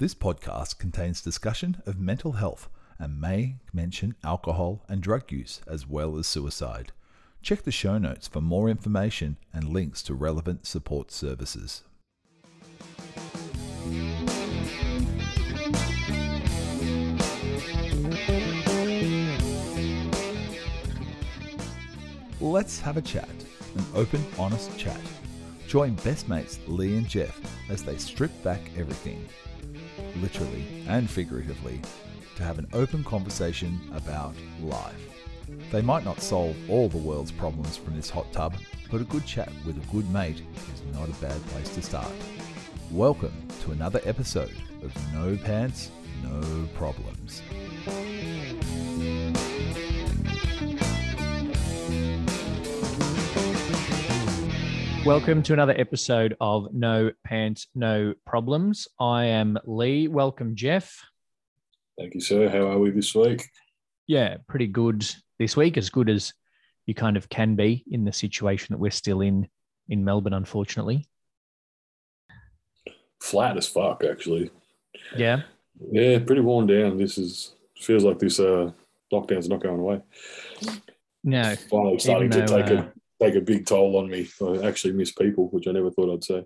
This podcast contains discussion of mental health and may mention alcohol and drug use as well as suicide. Check the show notes for more information and links to relevant support services. Let's have a chat, an open, honest chat. Join best mates Lee and Jeff as they strip back everything, literally and figuratively, to have an open conversation about life. They might not solve all the world's problems from this hot tub, but a good chat with a good mate is not a bad place to start. Welcome to another episode of No Pants, No Problems. Welcome to another episode of No Pants, No Problems. I am Lee. Welcome, Jeff. Thank you, sir. How are we this week? Yeah, pretty good this week, as good as you kind of can be in the situation that we're still in in Melbourne, unfortunately. Flat as fuck, actually. Yeah. Yeah, pretty worn down. This is feels like this uh, lockdown's not going away. No. Finally starting Even to take uh, a take a big toll on me. I actually miss people, which I never thought I'd say.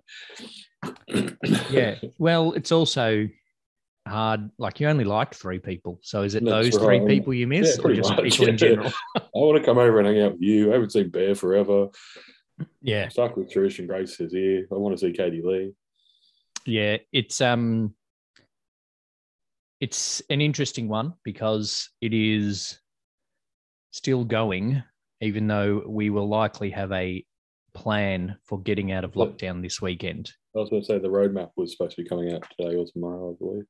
Yeah. Well, it's also hard. Like you only like three people. So is it That's those three people you miss Yeah, or just much, people in yeah. general? I want to come over and hang out with you. I haven't seen Bear forever. yeah. I'm Stuck with Trish and Grace is here. I want to see Katie Lee. Yeah. It's um it's an interesting one because it is still going, even though we will likely have a plan for getting out of lockdown this weekend. I was going to say the roadmap was supposed to be coming out today or tomorrow, I believe.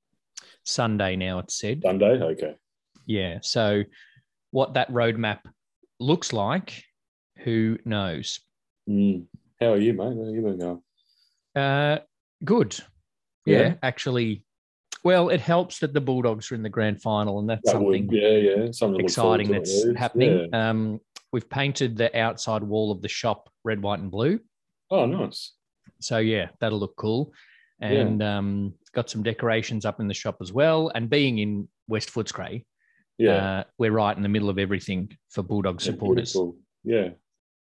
Sunday now, it's said. Sunday? Okay. Yeah. So, what that roadmap looks like, who knows? Mm. How are you, mate? How you been going? Uh, good. Yeah, Yeah. actually. Well, it helps that the Bulldogs are in the grand final, and that's That something would, yeah, yeah. Something to look forward exciting that's happening. Yeah. Um, we've painted the outside wall of the shop red, white, and blue. Oh, nice. So yeah, that'll look cool. Yeah. And um, got some decorations up in the shop as well. And being in West Footscray, Yeah. uh, we're right in the middle of everything for Bulldog Yeah, supporters. beautiful. Yeah.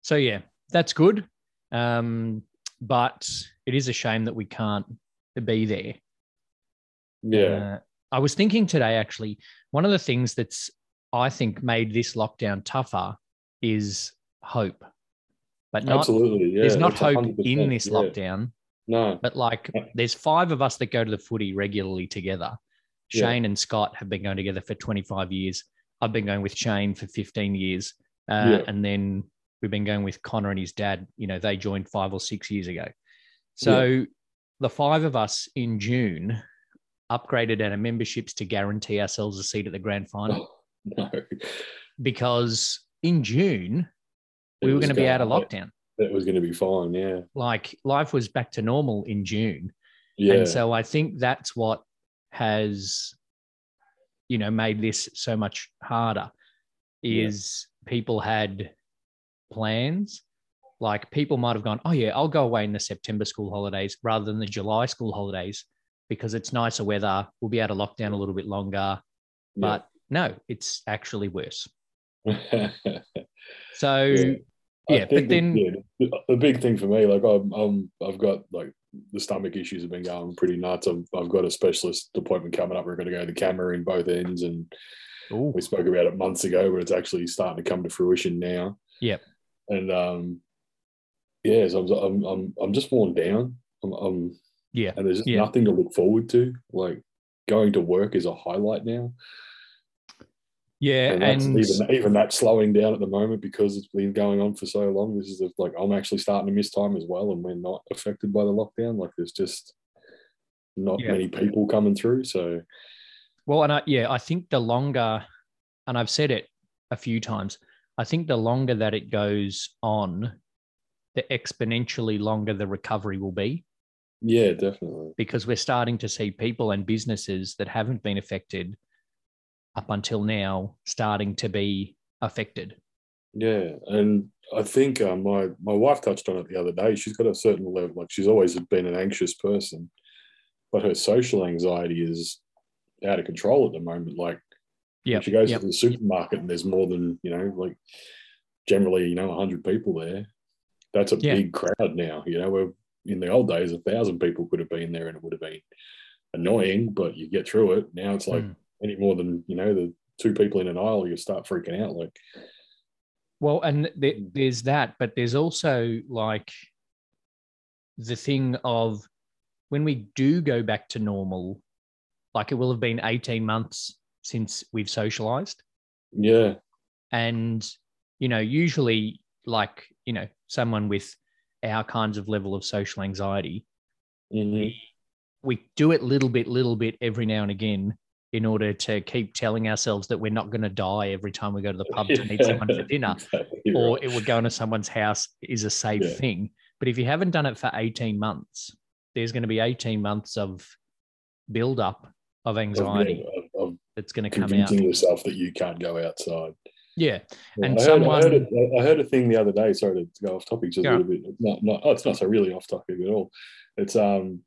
So yeah, that's good. Um, but it is a shame that we can't be there. Yeah. Uh, I was thinking today, actually, one of the things that's I think made this lockdown tougher is hope, but not Absolutely. Yeah. there's not that's hope in this yeah. lockdown. No. But like, Yeah. there's five of us that go to the footy regularly together. Yeah. Shane and Scott have been going together for 25 years. I've been going with Shane for 15 years, uh, Yeah. and then we've been going with Connor and his dad. You know, they joined five or six years ago. So the five of us in June upgraded our memberships to guarantee ourselves a seat at the grand final No. because in June It we were going to be out of lockdown. That was going to be fine. Yeah. Like life was back to normal in June. Yeah. And so I think that's what has, you know, made this so much harder Yeah. is people had plans. Like people might have gone, oh, yeah, I'll go away in the September school holidays rather than the July school holidays because it's nicer weather. We'll be out of lockdown a little bit longer. But no, it's actually worse. So, Yeah. Yeah, but then- yeah, the, the big thing for me, like I'm, I'm, I've got like the stomach issues have been going pretty nuts. I've, I've got a specialist appointment coming up. We're going to go to the camera in both ends, and Ooh, we spoke about it months ago, but it's actually starting to come to fruition now. Yep. And um, yeah, so I'm, I'm, I'm, I'm just worn down. I'm, I'm yeah, and there's just Yeah. nothing to look forward to. Like going to work is a highlight now, yeah. and, And even even that slowing down at the moment because it's been going on for so long. This is like I'm actually starting to miss time as well, and we're not affected by the lockdown. Like there's just not Yeah. many people coming through. So Well, and I, yeah, I think the longer, and I've said it a few times, I think the longer that it goes on, the exponentially longer the recovery will be yeah, definitely. because we're starting to see people and businesses that haven't been affected up until now starting to be affected. Yeah, and I think uh, my my wife touched on it the other day. She's got a certain level, like she's always been an anxious person, but her social anxiety is out of control at the moment. Like Yeah. she goes Yep. to the supermarket and there's more than you know, like generally you know hundred people there, that's a Yeah. big crowd now. You know, where in the old days a thousand people could have been there and it would have been annoying, but you get through it. Now it's like Mm. Any more than you know the two people in an aisle, you start freaking out. Like Well, and there, Mm. there's that, but there's also like the thing of when we do go back to normal, like it will have been 18 months since we've socialized. yeah, And, you know, usually, like, you know, someone with our kinds of level of social anxiety, Mhm. we do it little bit, little bit every now and again in order to keep telling ourselves that we're not going to die every time we go to the pub to meet someone for dinner. Exactly or right. it would go into someone's house is a safe Yeah. thing. But if you haven't done it for 18 months, there's going to be 18 months of build up of Of- anxiety of, of that's going to come out. convincing yourself that you can't go outside. Yeah. And I heard, someone- I, heard a, I heard a thing the other day. Sorry to go off topic just Yeah. a little bit. It's not, not, oh, it's not so really off topic at all. It's um,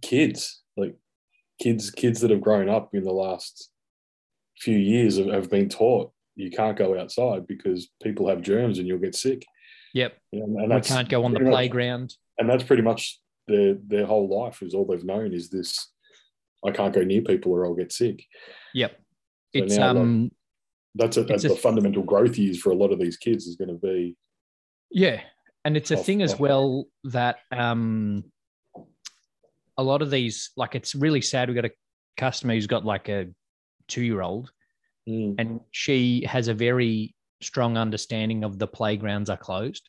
kids like kids, kids that have grown up in the last few years have, have been taught you can't go outside because people have germs and you'll get sick. Yep. Know, and We can't go on the much- playground. and that's pretty much their their whole life is all they've known is this. I can't go near people or I'll get sick. Yep. So It's now, like, um That's a, that's a- the fundamental growth years for a lot of these kids is going to be yeah. And it's a Off- thing as off- well that um a lot of these like it's really sad. We got a customer who's got like a two year old Mm, and she has a very strong understanding of the playgrounds are closed.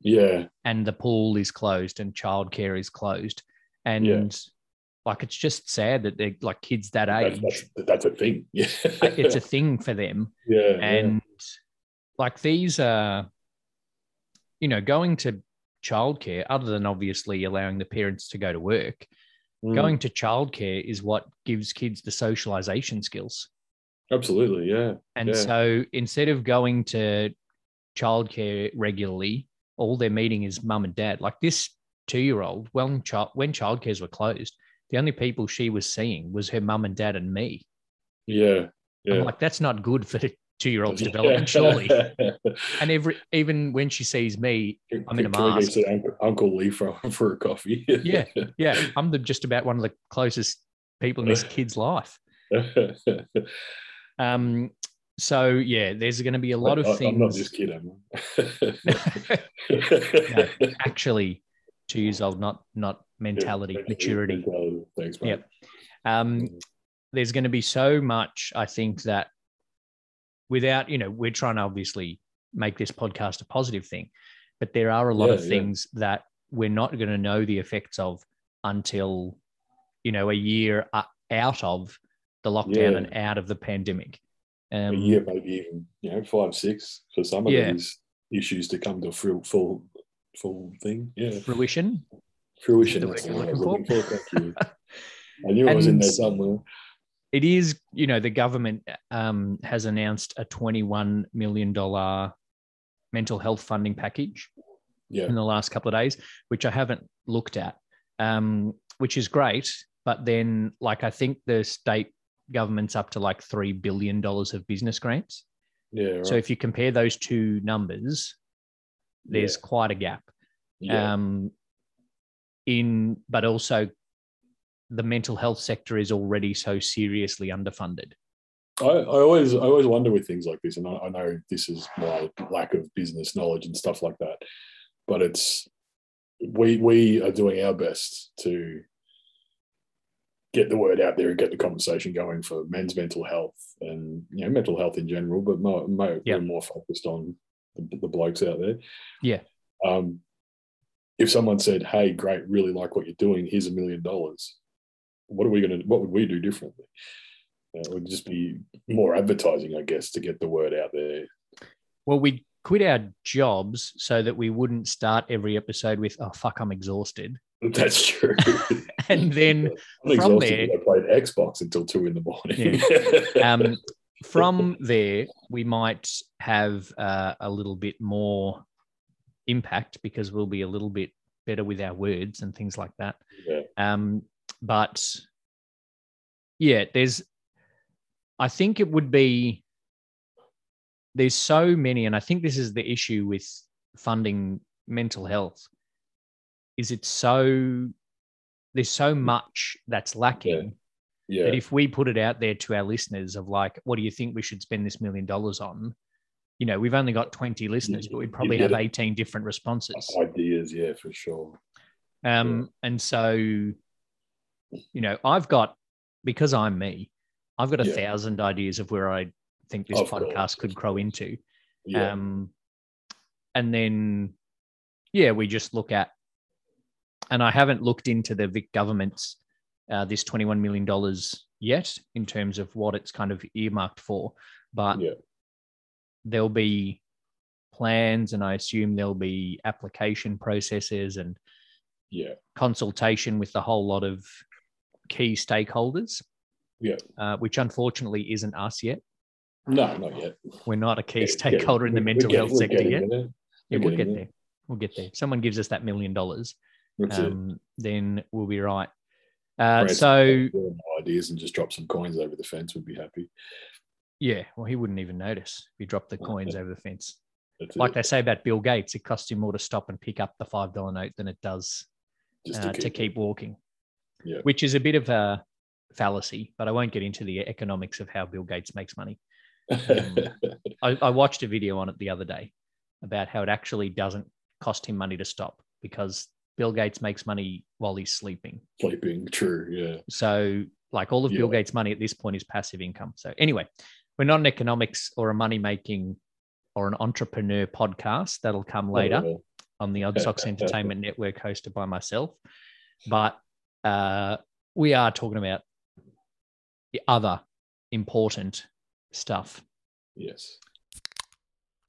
yeah, and the pool is closed and childcare is closed and Yeah. like it's just sad that they're like kids that age that's, that's a thing. Yeah, it's a thing for them yeah, and like these are you know going to childcare other than obviously allowing the parents to go to work. Mm, going to childcare is what gives kids the socialization skills absolutely, yeah, and Yeah. so instead of going to childcare regularly, all they're meeting is mum and dad. Like this two-year-old, when child when childcares were closed, the only people she was seeing was her mum and dad and me. yeah, yeah. I'm like, that's not good for the two-year-old's development, surely. And every even when she sees me, I'm in a Can we go mask. Uncle, Lee for for a coffee? Yeah. yeah, I'm the just about one of the closest people in this kid's life. Um, so yeah, there's going to be a lot of I- things. I'm not just kidding. actually two years old, not not mentality, Yeah, maturity. mentality. Thanks, mate. Yep. Um, there's going to be so much, I think, that without, you know, we're trying to obviously make this podcast a positive thing, but there are a lot Yeah, of yeah. things that we're not going to know the effects of until, you know, a year out of the lockdown Yeah. and out of the pandemic. a Um, year, maybe even you know five, six for some of these issues to come to full, full, full thing. Yeah, fruition. fruition. the That's word the you're I looking for. I knew it was in there somewhere. It is, you know, the government um, has announced a $21 million mental health funding package Yeah, in the last couple of days, which I haven't looked at, um, which is great. But then, like, I think the state government's up to like $3 billion of business grants. yeah, right. So if you compare those two numbers, there's quite a gap. yeah. Um, in, but also the mental health sector is already so seriously underfunded. I, I always, I always wonder with things like this, and I, I know this is my lack of business knowledge and stuff like that, but it's we we are doing our best to get the word out there and get the conversation going for men's mental health and you know mental health in general, but mo, mo, Yeah. we're more focused on the, the blokes out there. Yeah. Um, if someone said, "Hey, great, really like what you're doing. Here's a million dollars," what are we going to? What would we do differently? Uh, It would just be more advertising, I guess, to get the word out there. Well, we quit our jobs so that we wouldn't start every episode with, oh, fuck, I'm exhausted. That's true. And then I'm from exhausted there- because I played Xbox until two in the morning. um, from there, we might have uh, a little bit more impact because we'll be a little bit better with our words and things like that. Yeah. Um, but yeah, there's. I think it would be. There's so many, and I think this is the issue with funding mental health. Is it so? There's so much that's lacking Yeah. that if we put it out there to our listeners of like, what do you think we should spend this million dollars on? You know, we've only got 20 listeners, but we probably have 18 different responses. Ideas, yeah, for sure. Um, and so, you know, I've got because I'm me, I've got a Yeah. thousand ideas of where I think this Of course, podcast could grow into. Yeah. Um, and then, yeah, we just look at, and I haven't looked into the Vic government's uh, this $21 million yet in terms of what it's kind of earmarked for, but yeah. there'll be plans and I assume there'll be application processes and Yeah. consultation with the whole lot of key stakeholders, Yeah. uh, which unfortunately isn't us yet. No, not yet. We're not a key Yeah, stakeholder in the mental health sector yet. there. Yeah, we'll get there. there. We'll get there. Someone gives us that million dollars, um, then we'll be right. Uh, so has all my ideas and just drop some coins over the fence would be happy. yeah, well, he wouldn't even notice if he dropped the coins over the fence. That's Like it. they say about Bill Gates, it costs him more to stop and pick up the five dollar note than it does uh, to keep walking. Yeah. Which is a bit of a fallacy, but I won't get into the economics of how Bill Gates makes money. um, I, I watched a video on it the other day about how it actually doesn't cost him money to stop because Bill Gates makes money while he's sleeping. Sleeping, true. Yeah. So, like all of Bill Gates' money at this point is passive income. So, anyway, we're not an economics or a money making or an entrepreneur podcast. That'll come later at on the Odd Socks Entertainment Network, hosted by myself. But uh, we are talking about the other important stuff. Yes.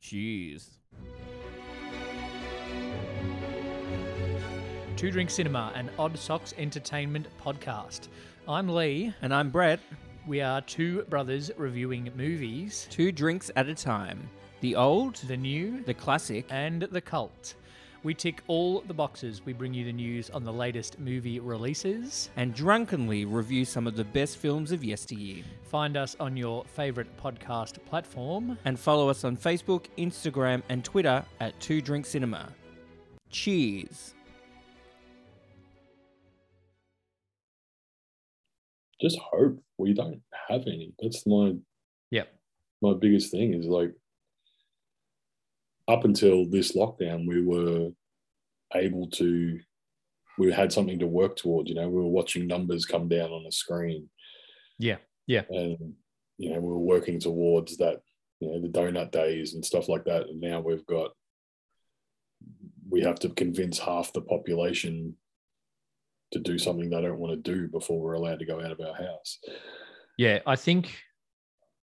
Cheers. Two Drink Cinema, an Odd Socks Entertainment podcast. I'm Lee. And I'm Brett. We are two brothers reviewing movies, Two drinks at a time. The old, the new, the classic, and the cult. We tick all the boxes. We bring you the news on the latest movie releases. and drunkenly review some of the best films of yesteryear. Find us on your favorite podcast platform. And follow us on Facebook, Instagram, and Twitter at Two Drink Cinema. Cheers. Just hope we don't have any. That's my Yep. my biggest thing is like up until this lockdown we were able to we had something to work towards you know we were watching numbers come down on a screen Yeah. Yeah. and you know we were working towards that you know the donut days and stuff like that and now we've got we have to convince half the population to do something they don't want to do before we're allowed to go out of our house Yeah, I think.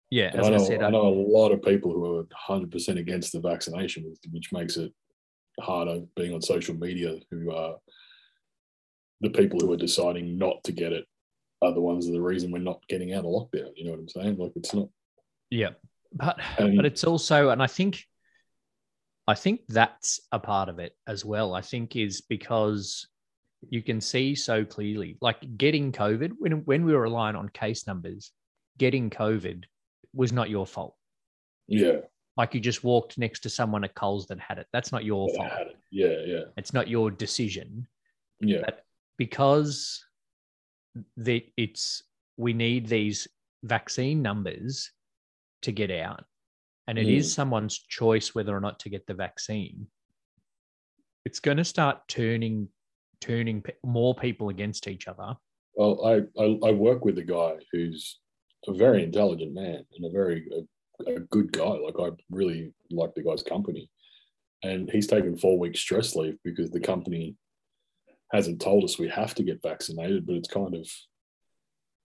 Yeah, as I know, said, I I, know a lot of people who are 100% against the vaccination, which- makes it harder being on social media. Who are the people who are deciding not to get it are the ones that are the reason we're not getting out of lockdown. You know what I'm saying? Like it's not. yeah, but but it's also, and I think, I think that's a part of it as well. I think is because you can see so clearly, like getting COVID when when we were relying on case numbers, getting COVID was not your fault. Yeah, Like you just walked next to someone at Coles that had it. That's not your that fault. Yeah, yeah, It's not your decision. yeah, But because that it's we need these vaccine numbers to get out and it is Mm. someone's choice whether or not to get the vaccine it's going to start turning turning more people against each other Well, I, I I work with a guy who's a very intelligent man and a very a, a good guy. Like I really like the guy's company, and he's taken four weeks stress leave because the company hasn't told us we have to get vaccinated. But it's kind of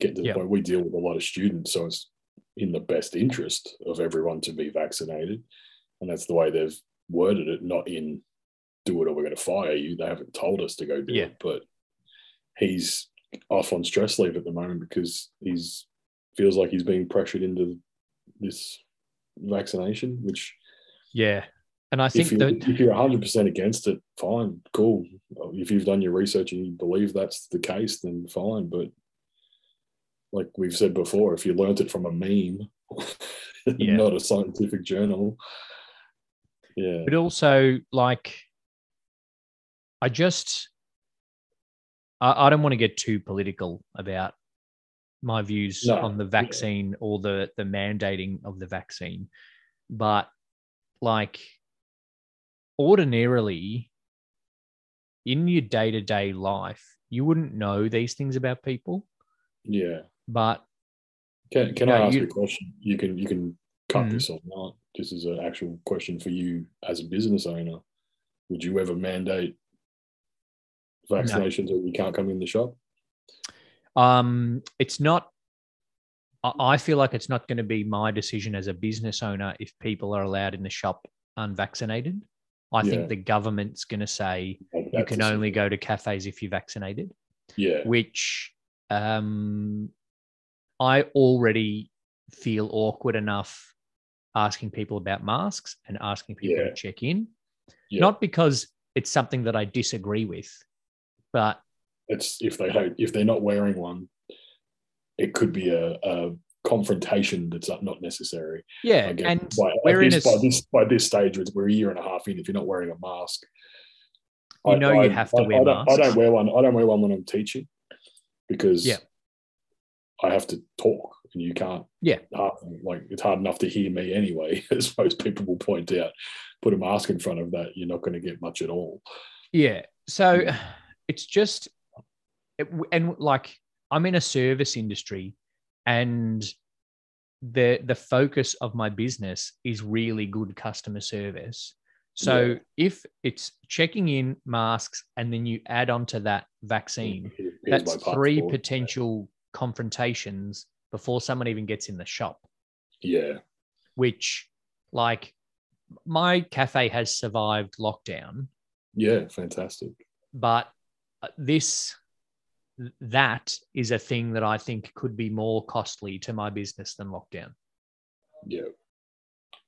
getting to the point we deal with a lot of students, so it's in the best interest of everyone to be vaccinated, and that's the way they've worded it. Not in do it or we're going to fire you. They haven't told us to go do Yeah. it, but he's off on stress leave at the moment because he's feels like he's being pressured into this vaccination, which yeah And I think if, you, that if you're 100% against it, fine, cool. If you've done your research and you believe that's the case, then fine. But like we've said before, if you learnt it from a meme, Yeah. not a scientific journal, yeah, but also like I just I, I don't want to get too political about my views No, on the vaccine or the the mandating of the vaccine, but like ordinarily in your day to day life, you wouldn't know these things about people, yeah. but Can, can No, I ask you- you a question? You can you can cut Mhm. this or not. This is an actual question for you as a business owner. Would you ever mandate vaccinations or you can't come in the shop? Um, it's not. I feel like it's not going to be my decision as a business owner if people are allowed in the shop unvaccinated. I Yeah. think the government's going to say Like, you can only go to cafes if you're vaccinated, yeah which um, I already feel awkward enough asking people about masks and asking people Yeah. to check in. Yeah. Not because it's something that I disagree with, but it's if they don't if they're not wearing one, it could be a, a confrontation that's not necessary. yeah, I and by, we're in this, a by this by this stage, we're a year and a half in. If you're not wearing a mask, You know you have to I, wear I don't, I don't wear one. I don't wear one when I'm teaching because Yeah. I have to talk, and you can't. Yeah. hard- like it's hard enough to hear me anyway, as most people will point out. Put a mask in front of that, you're not going to get much at all. Yeah. So it's just, it, and like I'm in a service industry, and the the focus of my business is really good customer service. So Yeah. if it's checking in masks and then you add on to that vaccine, here's that's three passport. potential confrontations before someone even gets in the shop. Yeah, Which, like, my cafe has survived lockdown, yeah, fantastic. but uh, this that is a thing that I think could be more costly to my business than lockdown. Yeah.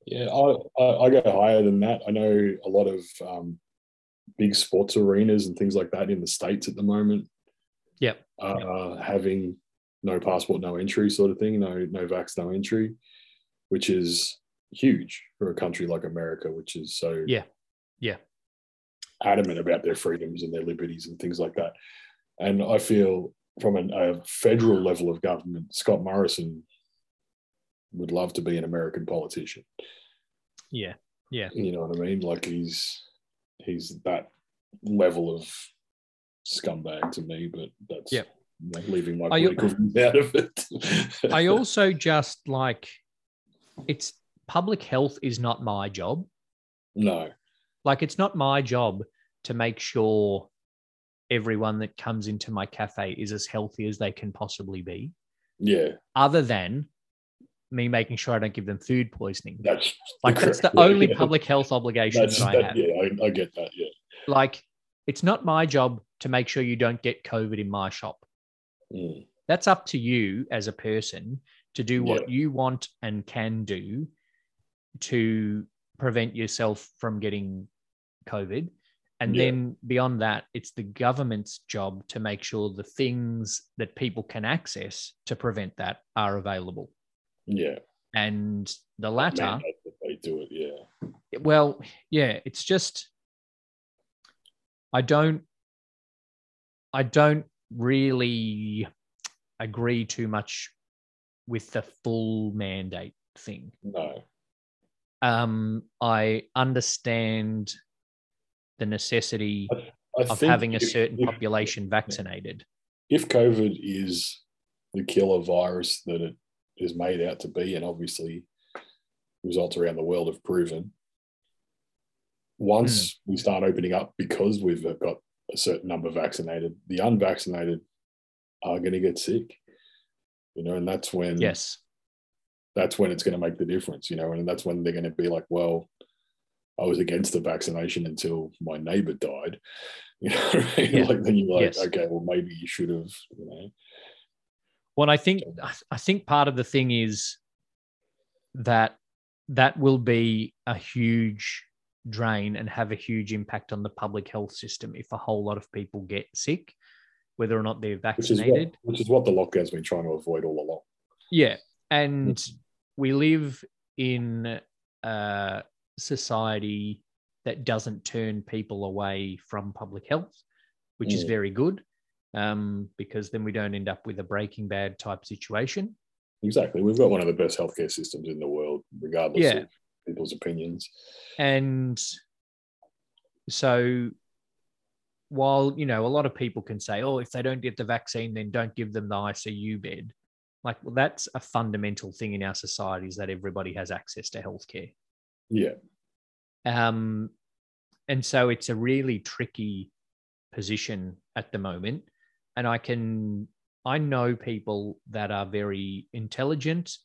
Yeah, I, I, I go higher than that. I know a lot of um, big sports arenas and things like that in the States at the moment Yep. are having no passport, no entry sort of thing, no no vax, no entry, which is huge for a country like America, which is so Yeah. Yeah. adamant about their freedoms and their liberties and things like that. And I feel from an, a federal level of government, Scott Morrison would love to be an American politician. Yeah. Yeah. You know what I mean? Like he's he's that level of scumbag to me, but that's you know, leaving my political views out of it. I also just like it's public health is not my job. no, Like it's not my job to make sure everyone that comes into my cafe is as healthy as they can possibly be, yeah, other than me making sure I don't give them food poisoning. that's Like that's the yeah, only yeah. public health obligation That's that I that, have. yeah, I, I get that. Yeah, Like it's not my job to make sure you don't get COVID in my shop. Mm, That's up to you as a person to do what you want and can do to prevent yourself from getting COVID. And Yeah. then beyond that, it's the government's job to make sure the things that people can access to prevent that are available. yeah. And the latter, they do it. Yeah, well, yeah, it's just I don't I don't really agree too much with the full mandate thing. no, Um, I understand the necessity I of think having a certain if- population vaccinated. if COVID is the killer virus that it is made out to be, and obviously results around the world have proven, once hmm. we start opening up because we've got a certain number vaccinated, the unvaccinated are going to get sick. You know, and that's when Yes. that's when it's going to make the difference. You know, and that's when they're going to be like, well. I was against the vaccination until my neighbor died. You know, what I mean? Yeah. like then you're like, Yes. okay, well maybe you should have, you know. Well, I think I think part of the thing is that that will be a huge drain and have a huge impact on the public health system if a whole lot of people get sick, whether or not they're which is vaccinated. what which is what the lockdown's been trying to avoid all along. Yeah. And mm. we live in a society that doesn't turn people away from public health, which is Mm. very good um, because then we don't end up with a breaking bad type situation. Exactly. We've got one of the best healthcare systems in the world, regardless Yeah. of people's opinions. And so while, you know, a lot of people can say, oh, if they don't get the vaccine, then don't give them the ICU bed. Like, well, that's a fundamental thing in our society is that everybody has access to healthcare. Yeah. Um, and so it's a really tricky position at the moment. And I can, I know people that are very intelligent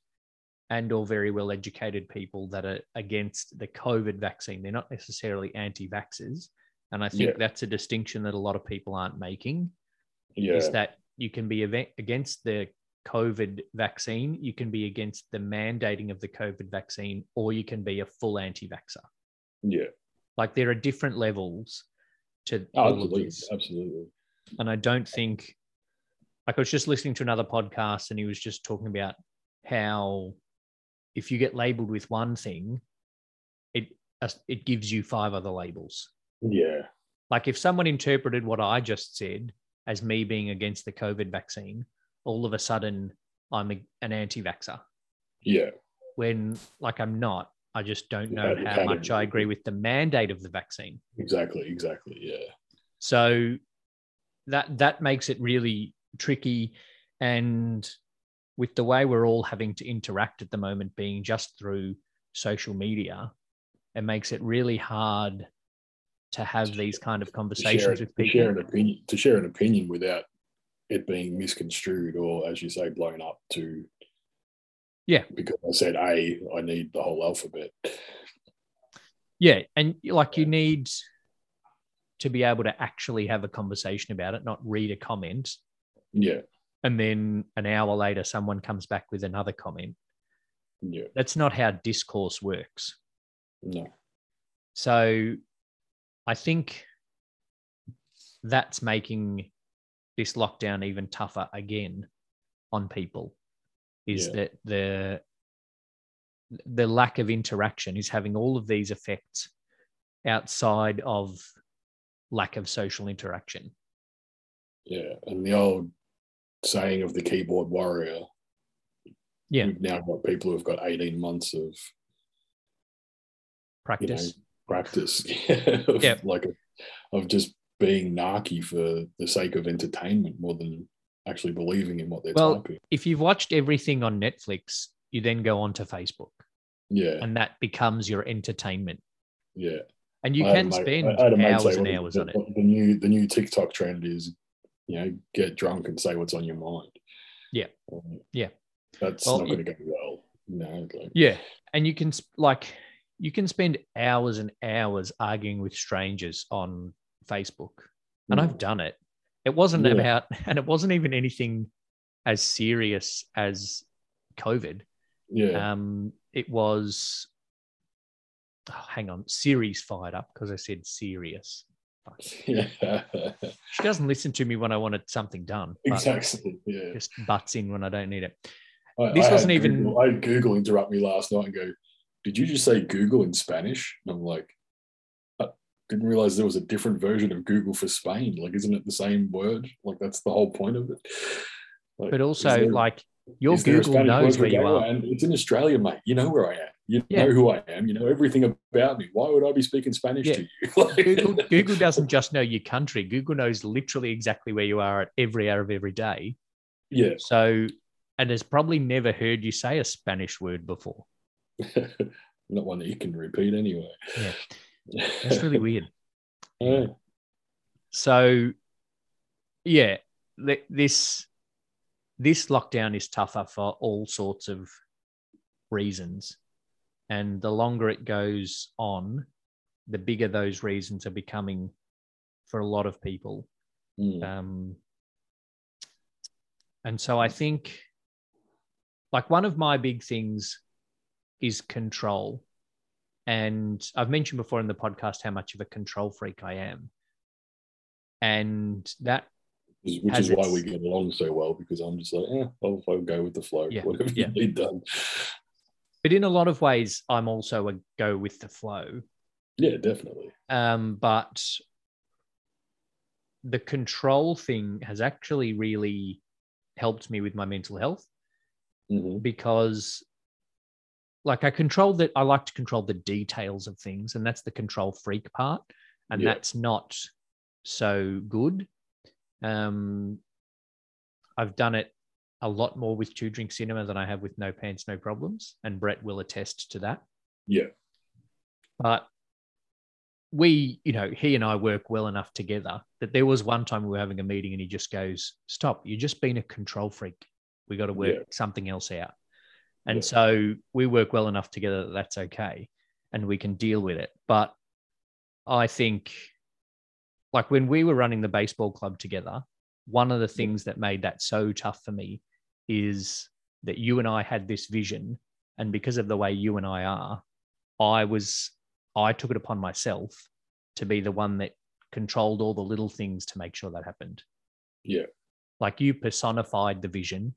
and or very well educated people that are against the COVID vaccine. They're not necessarily anti-vaxxers. And I think Yeah. that's a distinction that a lot of people aren't making Yeah. is that you can be against the COVID vaccine, you can be against the mandating of the COVID vaccine, or you can be a full anti-vaxxer. yeah. Like there are different levels to Oh, all of absolutely. this. Absolutely. And I don't think, like, I was just listening to another podcast and he was just talking about how if you get labeled with one thing, it uh, it gives you five other labels. Yeah. Like if someone interpreted what I just said as me being against the COVID vaccine, all of a sudden I'm a, an anti-vaxxer. Yeah. When like I'm not, I just don't know how much. I agree with the mandate of the vaccine. Exactly. Exactly. Yeah. So that that makes it really tricky. And with the way we're all having to interact at the moment being just through social media, it makes it really hard to have these kind of To share, conversations it- with to people. share an opinion to share an opinion without it being misconstrued or, as you say, blown up to. Yeah. Because I said A, I need the whole alphabet. Yeah, and like you need to be able to actually have a conversation about it, not read a comment, Yeah. and then an hour later someone comes back with another comment. Yeah. That's not how discourse works. No. So I think that's making this lockdown even tougher again on people is Yeah. that the the lack of interaction is having all of these effects outside of lack of social interaction. Yeah. And the old saying of the keyboard warrior. Yeah. We've now got people who've got 18 months of Practice. practice of, Yep. like of just being narky for the sake of entertainment more than actually believing in what they're Well, typing. If you've watched everything on Netflix, you then go on to Facebook Yeah, and that becomes your entertainment. yeah. And you I can spend I had a mate hours say and hours the, on it. the new the new TikTok trend is, you know, get drunk and say what's on your mind. Yeah. Um, Yeah. That's Well, not going to go well. No, like, Yeah, and you can like you can spend hours and hours arguing with strangers on Facebook, and I've done it. It wasn't Yeah. about, and it wasn't even anything as serious as COVID. yeah, Um, it was. Oh, hang on, Siri's fired up because I said serious. Yeah, She doesn't listen to me when I wanted something done. but exactly. Yeah. Just butts in when I don't need it. I, This I wasn't even- Google, I had Google interrupt me last night and go, "Did you just say Google in Spanish?" And I'm like, didn't realize there was a different version of Google for Spain. Like, isn't it the same word? Like, that's the whole point of it. Like, But also, there- like your is there a Google knows where you are. And it's in Australia, mate. You know where I am. You Yeah. know who I am. You know everything about me. Why would I be speaking Spanish Yeah. to you? Google Google doesn't just know your country. Google knows literally exactly where you are at every hour of every day. yeah, So, and has probably never heard you say a Spanish word before. not one that you can repeat anyway. Yeah. That's really weird. Yeah. So, yeah, th- this this lockdown is tougher for all sorts of reasons, and the longer it goes on, the bigger those reasons are becoming for a lot of people. Mm. Um, and so I think, like, one of my big things is control. And I've mentioned before in the podcast how much of a control freak I am. And that, Which is why we get along so well because I'm just like, yeah, I'll, I'll go with the flow. Yeah, Whatever yeah. you need done. but in a lot of ways, I'm also a go with the flow. Yeah, definitely. Um, but the control thing has actually really helped me with my mental health hmm because like I control that I like to control the details of things and that's the control freak part and Yeah. that's not so good um I've done it a lot more with two drink cinema than I have with no pants no problems and Brett will attest to that Yeah. but we you know he and I work well enough together that there was one time we were having a meeting and he just goes stop you're just being a control freak we got to work Yeah. something else out and Yeah. so we work well enough together that that's okay and we can deal with it. But i think like when we were running the baseball club together one of the things that made that so tough for me is that you and i had this vision. And because of the way you and i are i was i took it upon myself to be the one that controlled all the little things to make sure that happened. Yeah. like you personified the vision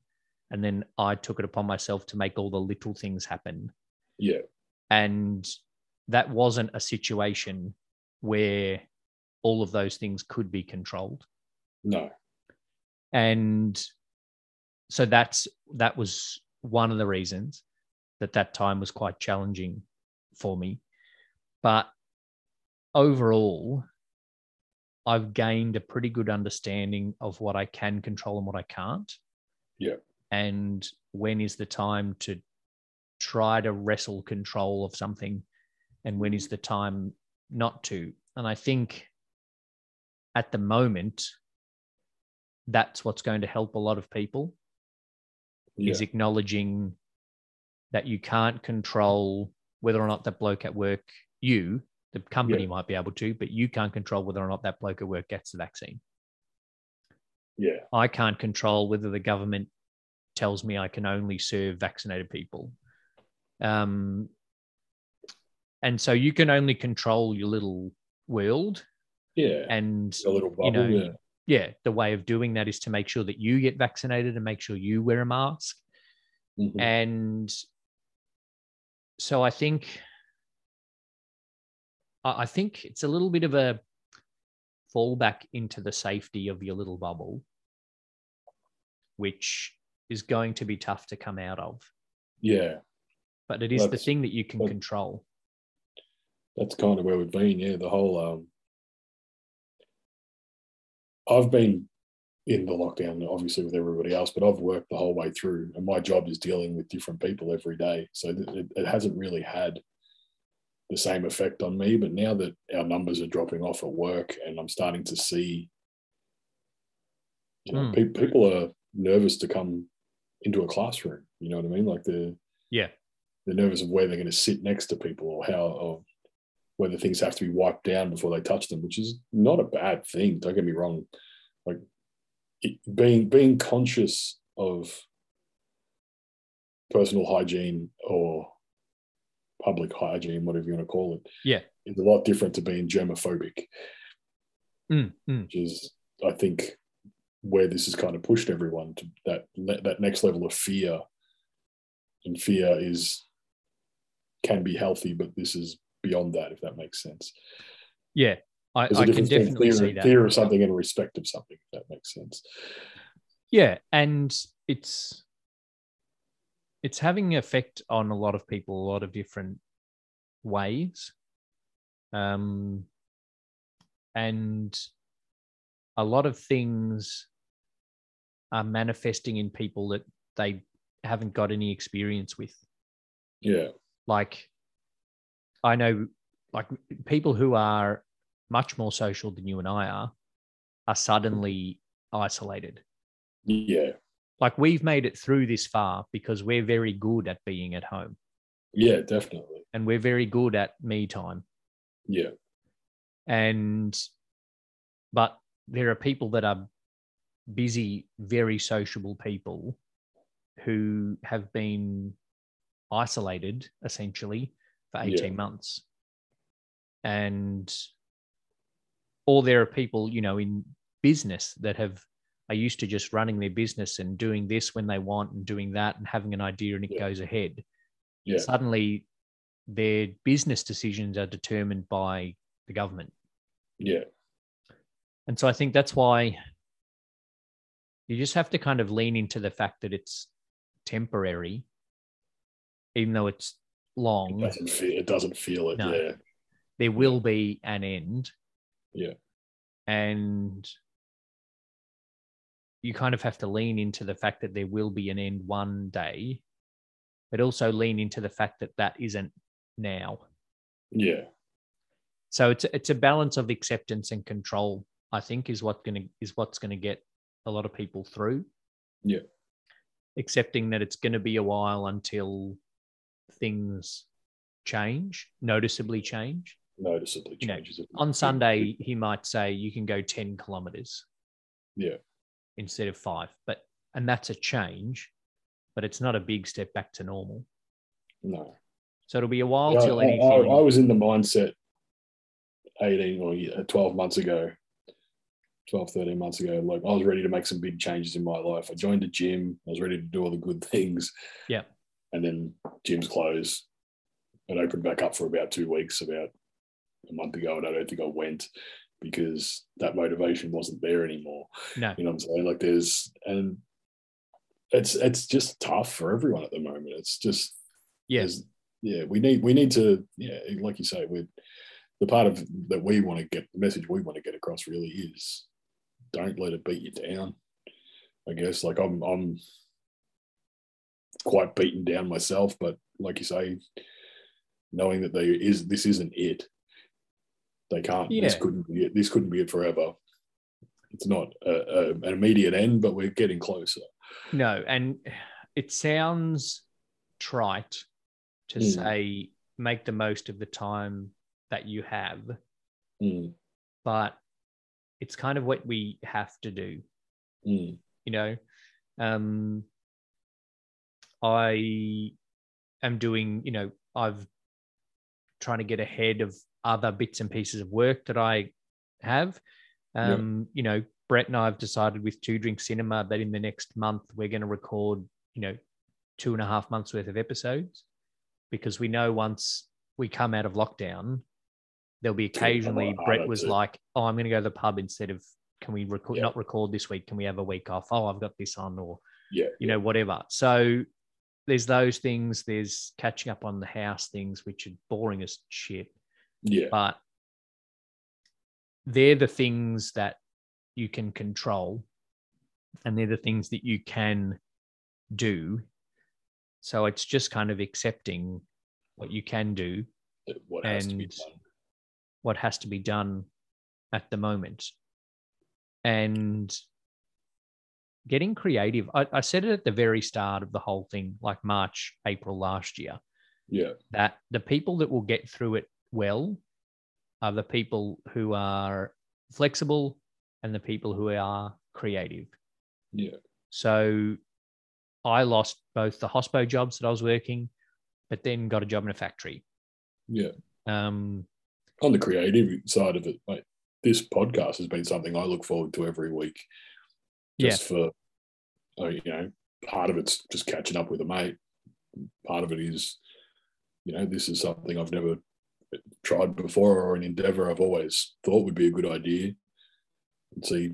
and then i took it upon myself to make all the little things happen Yeah. and that wasn't a situation where all of those things could be controlled No. and so that's that was one of the reasons that that time was quite challenging for me but overall i've gained a pretty good understanding of what i can control and what i can't Yeah. And when is the time to try to wrestle control of something and when is the time not to and i think at the moment that's what's going to help a lot of people Yeah. is acknowledging that you can't control whether or not that bloke at work you the company Yeah. might be able to but you can't control whether or not that bloke at work gets the vaccine Yeah. i can't control whether the government tells me i can only serve vaccinated people um, and so you can only control your little world Yeah. and a little bubble. you know, yeah. yeah the way of doing that is to make sure that you get vaccinated and make sure you wear a mask Mhm. and so I think I I think it's a little bit of a fallback into the safety of your little bubble, which is going to be tough to come out of. yeah. But it is the thing that you can that- control. That's kind of where we've been. Yeah. The whole, um, I've been in the lockdown, obviously with everybody else, but I've worked the whole way through, and my job is dealing with different people every day. So it, it hasn't really had the same effect on me. But now that our numbers are dropping off at work, and I'm starting to see, you know, Hmm. pe- people are nervous to come into a classroom. You know what I mean? Like the Yeah. they're nervous of where they're going to sit next to people or how or whether things have to be wiped down before they touch them, which is not a bad thing. Don't get me wrong. Like it, being being conscious of personal hygiene or public hygiene, whatever you want to call it, Yeah. is a lot different to being germophobic, Mm, mm. which is I think where this has kind of pushed everyone to that that next level of fear. And fear is can be healthy, but this is beyond that, if that makes sense. Yeah. I, I can definitely fear, see that. fear of something and respect of something, if that makes sense. Yeah, and it's it's having an effect on a lot of people, a lot of different ways. Um, and a lot of things are manifesting in people that they haven't got any experience with. Yeah. Like, I know, like people who are much more social than you and I are, are suddenly isolated Yeah. like we've made it through this far because we're very good at being at home Yeah, definitely. and we're very good at me time Yeah. and but there are people that are busy very sociable people who have been isolated essentially for Yeah. 18 months. And or there are people, you know, in business that have are used to just running their business and doing this when they want and doing that and having an idea and it Yeah. goes ahead. Yeah. Suddenly their business decisions are determined by the government. Yeah. And so I think that's why you just have to kind of lean into the fact that it's temporary, even though it's It long, doesn't feel it doesn't feel it. No. Yeah. there will be an end. Yeah. And you kind of have to lean into the fact that there will be an end one day, but also lean into the fact that that isn't now. Yeah. So it's a, it's a balance of acceptance and control. I think is what gonna is what's gonna get a lot of people through. Yeah. Accepting that it's going to be a while until things change, noticeably change. Noticeably You know, changes. On Sunday, he might say you can go ten kilometers Yeah. instead of five, but and that's a change, but it's not a big step back to normal. No. So it'll be a while Yeah, till I, anything. I, I was in the mindset 18 or uh, 12 months ago, 12, 13 months ago. Like I was ready to make some big changes in my life. I joined a gym. I was ready to do all the good things. Yeah. And then gyms closed. It opened back up for about two weeks, about a month ago. And I don't think I went because that motivation wasn't there anymore. no, You know what I'm saying? Like there's, and it's, it's just tough for everyone at the moment. It's just, yes, there's- yeah, we need we need to yeah, like you say, we're the part of that we want to get the message we want to get across really is don't let it beat you down. I guess like I'm I'm quite beaten down myself, but like you say, knowing that there is this isn't it. They can't. This couldn't be it. This couldn't be it forever. It's not a, a, an immediate end, but we're getting closer. no, and it sounds trite to Mm. say make the most of the time that you have, Mm, but it's kind of what we have to do. mm, you know um i am doing you know i've trying to get ahead of other bits and pieces of work that i have Yeah. um you know brett and i have decided with two drink cinema that in the next month we're going to record you know two and a half months worth of episodes because we know once we come out of lockdown there'll be It's gonna be a lot occasionally brett was like oh i'm going to go to the pub instead of can we record Yeah. not record this week can we have a week off? Oh i've got this on or yeah, you know whatever. So there's those things there's catching up on the house things which are boring as shit. Yeah, but they're the things that you can control and they're the things that you can do. So it's just kind of accepting what you can do what has to be and- done. What has to be done at the moment. And getting creative I, I said it at the very start of the whole thing like march april last year. Yeah, that the people that will get through it well are the people who are flexible and the people who are creative. Yeah, so i lost both the hospo jobs that i was working but then got a job in a factory. Yeah. um on the creative side of it, like this podcast has been something I look forward to every week. Yeah. Just for, uh, you know, part of it's just catching up with a mate. Part of it is, you know, this is something I've never tried before or an endeavor I've always thought would be a good idea. And see,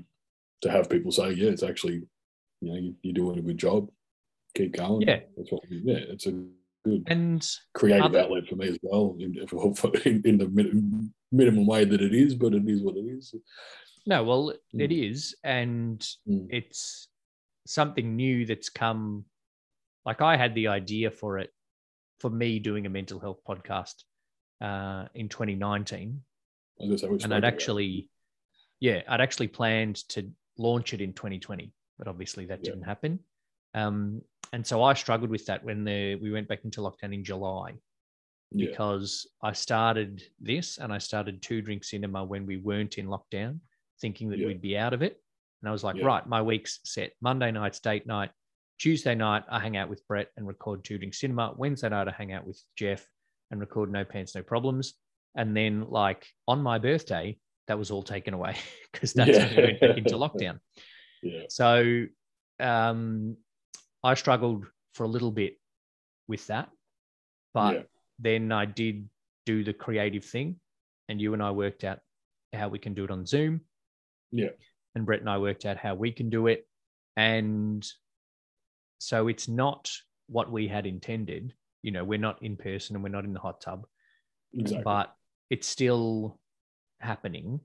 to have people say, yeah, it's actually, you know, you, you're doing a good job. Keep going. Yeah. That's what, we- yeah, it's a good and creative Other- outlet for me as well, in, in, in the min, minimum way that it is, but it is what it is. No, well, Mm. it is, and Mm. it's something new that's come. Like I had the idea for it, for me doing a mental health podcast uh, in 2019, I was gonna say, we and I'd actually, yeah, I'd actually planned to launch it in 2020, but obviously that Yeah. didn't happen. Um, and so I struggled with that when the we went back into lockdown in July yeah, because I started this and I started two drink cinema when we weren't in lockdown, thinking that Yeah. we'd be out of it. And I was like, Yeah. right, my week's set. Monday night's date night. Tuesday night, I hang out with Brett and record two drink cinema. Wednesday night, I hang out with Jeff and record No Pants, No Problems. And then, like on my birthday, that was all taken away because that's when we went back into lockdown. Yeah. So um, I struggled for a little bit with that, but Yeah. then I did do the creative thing, and you and I worked out how we can do it on Zoom. Yeah. And Brett and I worked out how we can do it. And so it's not what we had intended. You know, we're not in person and we're not in the hot tub, Exactly. but it's still happening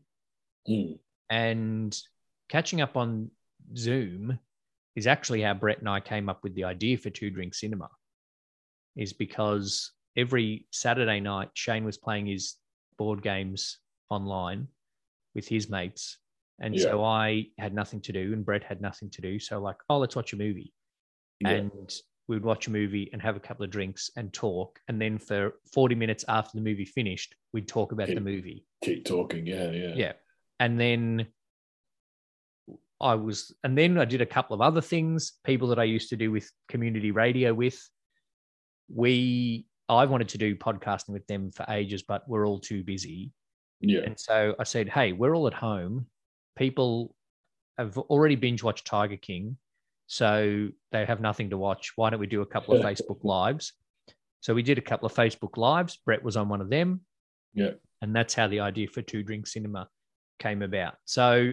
Mm. and catching up on Zoom is actually how Brett and I came up with the idea for Two Drink Cinema. Is because every Saturday night Shane was playing his board games online with his mates, and so I had nothing to do, and Brett had nothing to do. So like, oh, let's watch a movie, Yeah. and we would watch a movie and have a couple of drinks and talk, and then for forty minutes after the movie finished, we'd talk about Yeah. the movie. Keep talking. Yeah. Yeah. Yeah. And then I was, and then I did a couple of other things, people that I used to do with community radio with. We, I wanted to do podcasting with them for ages, but we're all too busy. Yeah. And so I said, hey, we're all at home. People have already binge watched Tiger King. So they have nothing to watch. Why don't we do a couple of Facebook Lives? So we did a couple of Facebook Lives. Brett was on one of them. Yeah. And that's how the idea for Two Drink Cinema came about. So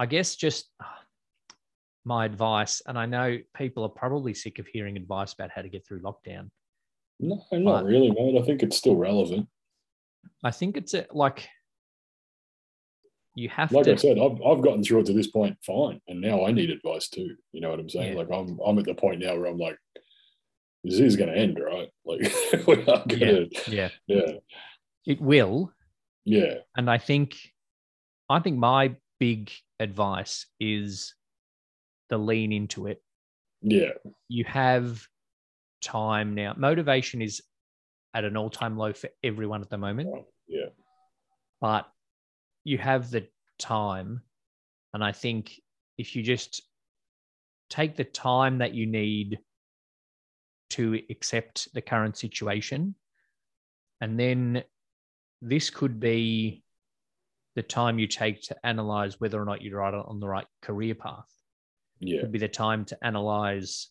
I guess just uh, my advice, and I know people are probably sick of hearing advice about how to get through lockdown. No, not But- really, mate. I think it's still relevant. I think it's a, like you have Like to I said, I've, I've gotten through it to this point fine, and now I need advice too. You know what I'm saying? Yeah. Like I'm I'm at the point now where I'm like, this is going to end, right? Like we are going to, yeah, yeah, it will. yeah, And I think I think my big advice is the lean into it. yeah, You have time now. Motivation is at an all-time low for everyone at the moment. Oh, yeah, but you have the time. And I think if you just take the time that you need to accept the current situation, and then this could be the time you take to analyze whether or not you're right on the right career path. yeah, It Could be the time to analyze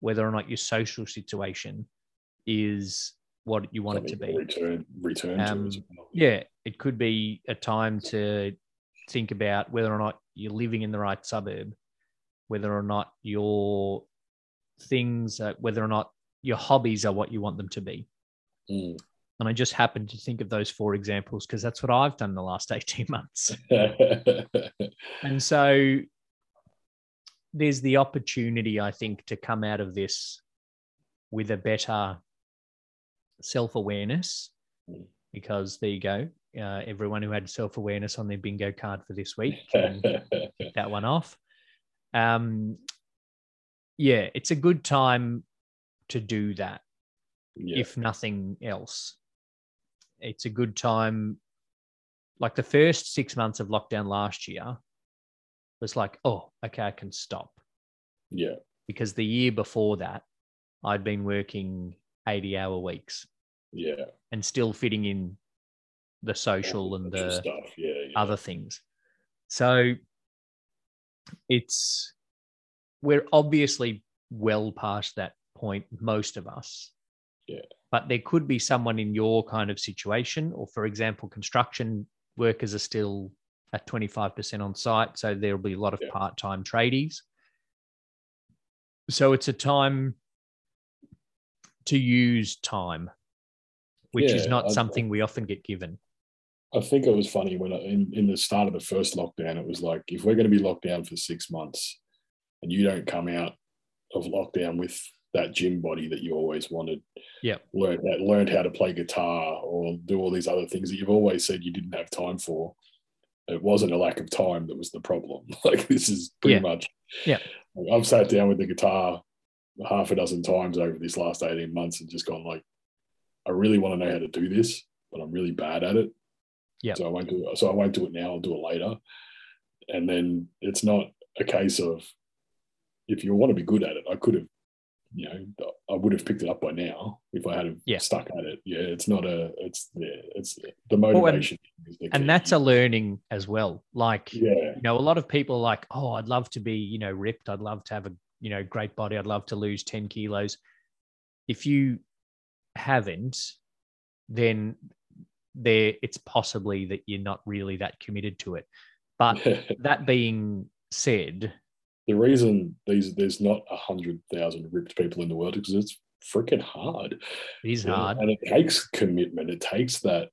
whether or not your social situation is what you want it to be. Return, return Um, to well. Yeah, it could be a time to think about whether or not you're living in the right suburb, whether or not your things, uh, whether or not your hobbies are what you want them to be. Mm. And I just happened to think of those four examples because that's what I've done the last 18 months. And so there's the opportunity, I think, to come out of this with a better self awareness. Mm. Because there you go. Uh, everyone who had self awareness on their bingo card for this week can tick that one off. Um, yeah, it's a good time to do that, yeah, if nothing else. It's a good time. Like the first six months of lockdown last year was like, oh, okay, I can stop. yeah, Because the year before that, I'd been working 80 hour weeks yeah. and still fitting in the social and the stuff. Yeah, yeah. other things. So it's we're obviously well past that point, most of us. Yeah. But there could be someone in your kind of situation, or for example, construction workers are still at 25% on site. So there'll be a lot of Yeah. part time tradies. So it's a time to use time, which is not I- something we often get given. I think it was funny when I, in, in the start of the first lockdown, it was like, if we're going to be locked down for six months and you don't come out of lockdown with that gym body that you always wanted, Yeah. learned, that learned how to play guitar or do all these other things that you've always said you didn't have time for, it wasn't a lack of time that was the problem. Like, this is pretty Yeah. much, Yeah. I've sat down with the guitar half a dozen times over this last 18 months and just gone, like, I really want to know how to do this, but I'm really bad at it. Yeah. So I won't do it. So I won't do it now. I'll do it later. And then it's not a case of if you want to be good at it. I could have you know, I would have picked it up by now if I had Yeah. stuck at it. Yeah, it's not a, it's yeah, it's the and- motivation. is the and that's a learning as well. Like yeah, you know, a lot of people are like, oh, I'd love to be, you know, ripped. I'd love to have a, you know, great body. I'd love to lose 10 kilos. If you haven't, then there it's possibly that you're not really that committed to it. But that being said, the reason these there's not a hundred thousand ripped people in the world is because it's freaking hard. it is Yeah, hard. and it takes commitment. It takes that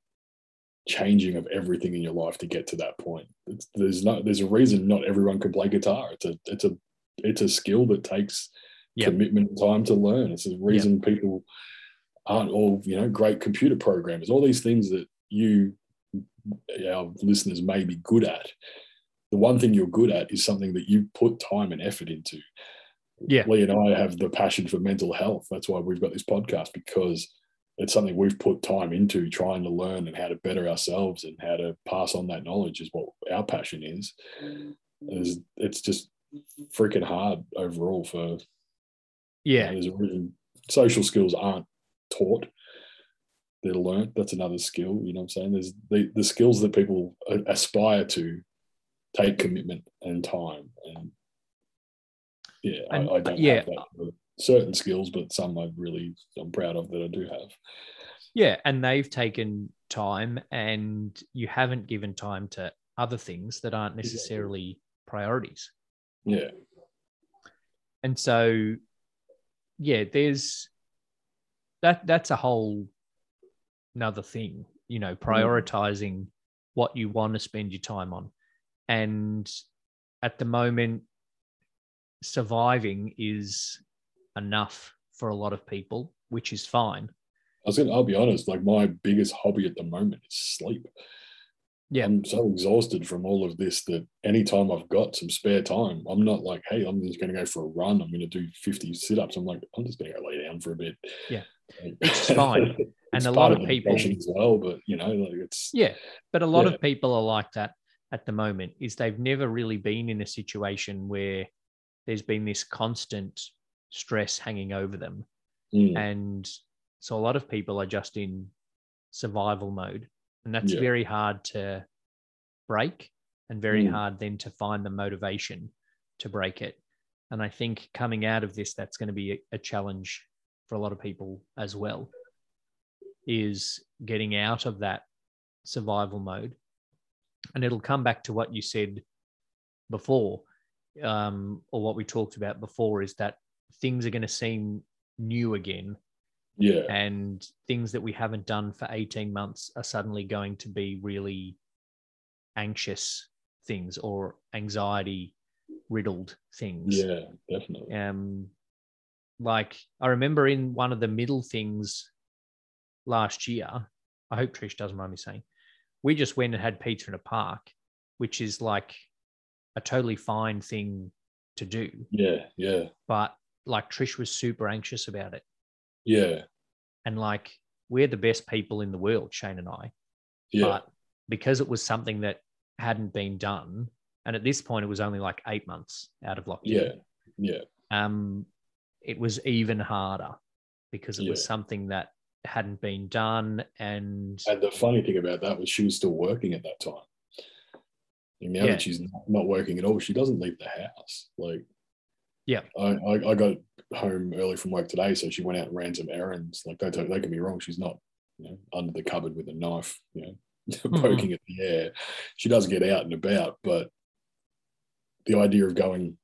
changing of everything in your life to get to that point. It's, there's no there's a reason not everyone can play guitar. It's a it's a it's a skill that takes Yep. commitment and time to learn. It's a reason people aren't all you know great computer programmers. All these things that you our listeners may be good at. The one thing you're good at is something that you put time and effort into. Yeah. Lee and I have the passion for mental health. That's why we've got this podcast because it's something we've put time into trying to learn and how to better ourselves and how to pass on that knowledge is what our passion is. It's, it's just freaking hard overall for Yeah. there's a reason social skills aren't taught. They're learnt. That's another skill. You know what I'm saying? There's the, the skills that people aspire to take commitment and time. And yeah, And, I, I don't yeah. have that certain skills, but some I really I'm proud of that I do have. Yeah. And they've taken time and you haven't given time to other things that aren't necessarily priorities. Yeah. and so yeah there's that that's a whole another thing you know mm. prioritizing what you want to spend your time on and at the moment surviving is enough for a lot of people which is fine I was gonna I'll be honest, like my biggest hobby at the moment is sleep. Yeah. I'm so exhausted from all of this that anytime I've got some spare time, I'm not like, hey, I'm just gonna go for a run. I'm gonna do 50 sit-ups. I'm like, I'm just gonna go lay down for a bit. Yeah. Is fine. It's And a lot of people- as well, but you know, like it's Yeah, but a lot Yeah. of people are like that at the moment. Is they've never really been in a situation where there's been this constant stress hanging over them, mm, and so a lot of people are just in survival mode, and that's Yeah. very hard to break, and very Mm. hard then to find the motivation to break it. And I think coming out of this, that's going to be a, a challenge for a lot of people as well. Is getting out of that survival mode. And it'll come back to what you said before, um, or what we talked about before, is that things are going to seem new again, yeah, and things that we haven't done for 18 months are suddenly going to be really anxious things or anxiety riddled things. yeah, definitely. Um, like I remember in one of the middle things last year, I hope Trish doesn't mind me saying, we just went and had pizza in a park, which is like a totally fine thing to do. Yeah, yeah, But like Trish was super anxious about it. yeah, And like we're the best people in the world, Shane and I. yeah, But because it was something that hadn't been done, and at this point it was only like eight months out of lockdown. yeah, yeah, um, it was even harder because it was something that hadn't been done and And the funny thing about that was she was still working at that time. And now Yeah. that she's not- working at all, she doesn't leave the house. Like, Yeah. I, I, I got home early from work today, so she went out and ran some errands. Like, don't, don't get me wrong, she's not you know, under the cupboard with a knife, you know, mm-hmm. poking at the air. She does get out and about, but the idea of going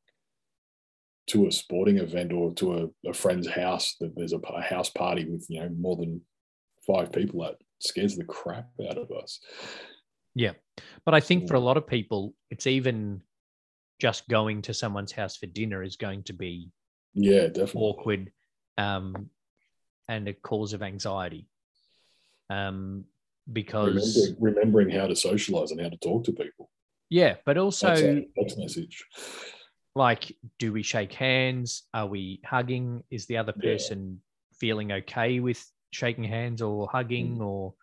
to a sporting event or to a, a friend's house that there's a, a house party with you know more than five people at scares the crap out of us. Yeah. But i think for a lot of people it's even just going to someone's house for dinner is going to be Yeah, definitely. awkward um, and a cause of anxiety um, because Remember, remembering how to socialize and how to talk to people. yeah but also That's text message. Like do we shake hands are we hugging is the other Yeah. person feeling okay with shaking hands or hugging Mm. or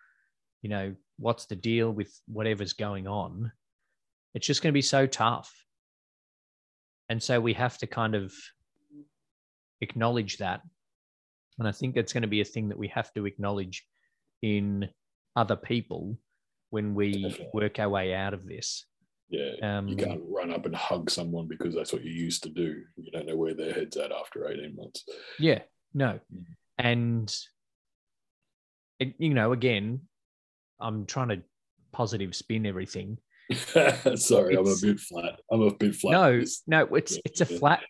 you know what's the deal with whatever's going on it's just going to be so tough and so we have to kind of acknowledge that. And I think that's going to be a thing that we have to acknowledge in other people when we work our way out of this. Yeah. Um, you can't run up and hug someone because that's what you used to do. You don't know where their head's at after 18 months. Yeah, no. Mm. And, it, you know, again, I'm trying to positive spin everything. Sorry, I'm a bit flat. I'm a bit flat. no, no, it's it's a flat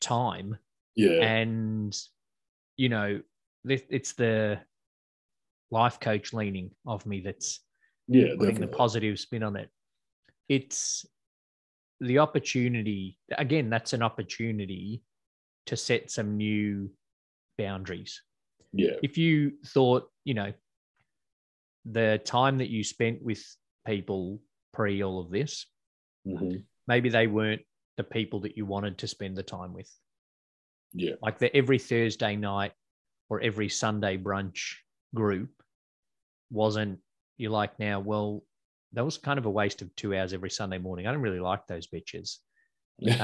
time, Yeah. and you know, it's the life coach leaning of me that's yeah, putting the positive spin on it. It's the opportunity. Again, that's an opportunity to set some new boundaries. Yeah. If you thought, you know, the time that you spent with people pre all of this, Mhm. maybe they weren't the people that you wanted to spend the time with. Yeah. Like the every Thursday night or every Sunday brunch group wasn't you like now, well, that was kind of a waste of two hours every Sunday morning. I don't really like those bitches.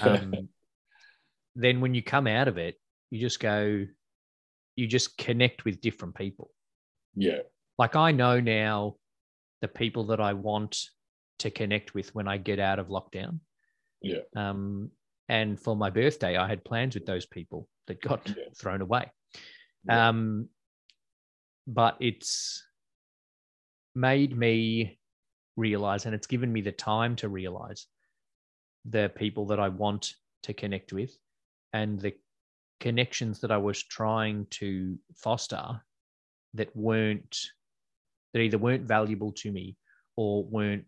Um, then when you come out of it, you just go, you just connect with different people. yeah. Like I know now the people that I want to connect with when I get out of lockdown. Yeah. Um, and for my birthday, I had plans with those people that got Yeah. thrown away. Yeah. Um, but it's made me realize, and it's given me the time to realize the people that I want to connect with and the connections that I was trying to foster that weren't that either weren't valuable to me or weren't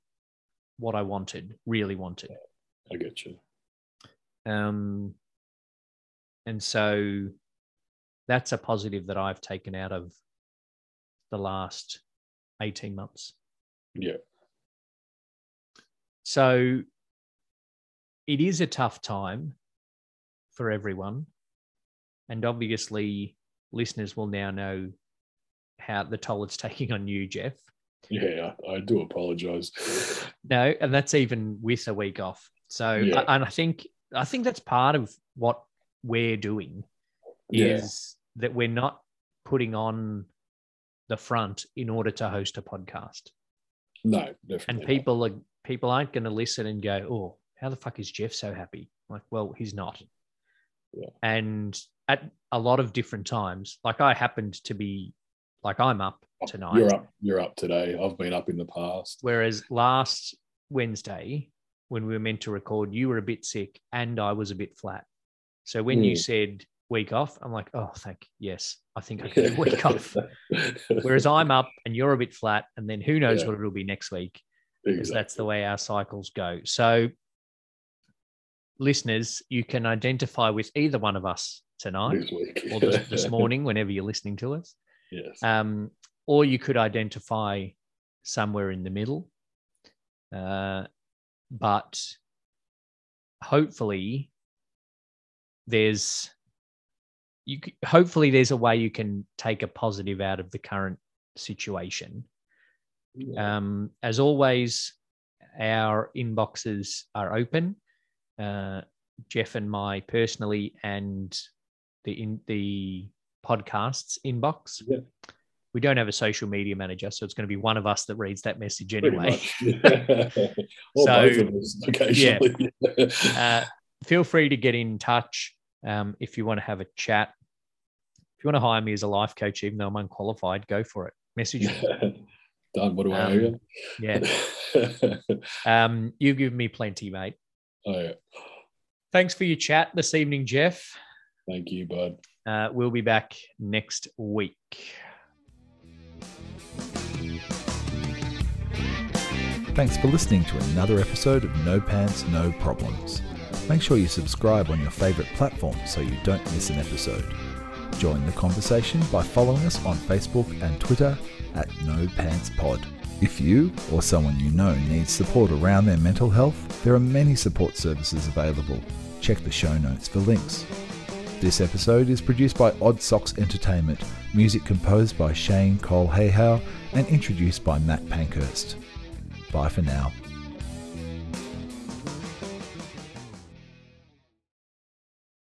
what I wanted, really wanted. I get you. Um, and so that's a positive that I've taken out of the last 18 months. Yeah. So it is a tough time for everyone. And obviously, listeners will now know how the toll it's taking on you, Jeff. Yeah. I, do apologize. No, and that's even with a week off. So, Yeah. and I think I think that's part of what we're doing Yeah. is that we're not putting on the front in order to host a podcast, No, definitely. and not. people are people aren't going to listen and go, "Oh, how the fuck is Jeff so happy?" Like, well, he's not. Yeah. And at a lot of different times, like I happened to be, like I'm up tonight. You're up. You're up today. I've been up in the past. Whereas last Wednesday, when we were meant to record, you were a bit sick and I was a bit flat. So when you Mm. said week off, I'm like, oh, thank you. yes, I think I can do week off. Whereas I'm up and you're a bit flat, and then who knows Yeah. what it'll be next week because Exactly. that's the way our cycles go. So, listeners, you can identify with either one of us tonight or this, this morning, whenever you're listening to us. yes. Um, or you could identify somewhere in the middle. Uh, but hopefully, there's you. Hopefully, there's a way you can take a positive out of the current situation. Yeah. Um, as always, our inboxes are open. Uh, Jeff and my personally, and the in the podcast's inbox. Yeah. We don't have a social media manager, so it's going to be one of us that reads that message anyway. or So, of. Uh, feel free to get in touch um, if you want to have a chat. If you want to hire me as a life coach, even though I'm unqualified, go for it. Message me. Done. What do I Um, owe you? Yeah. Um, you've given me plenty, mate. oh, yeah. Thanks for your chat this evening, Jeff. Thank you, bud. Uh, we'll be back next week. Thanks for listening to another episode of No Pants, No Problems. Make sure you subscribe on your favourite platform so you don't miss an episode. Join the conversation by following us on Facebook and Twitter at No Pants Pod. If you or someone you know needs support around their mental health, there are many support services available. Check the show notes for links. This episode is produced by Odd Socks Entertainment, music composed by Shane Cole Hayhow, and introduced by Matt Pankhurst. Bye for now.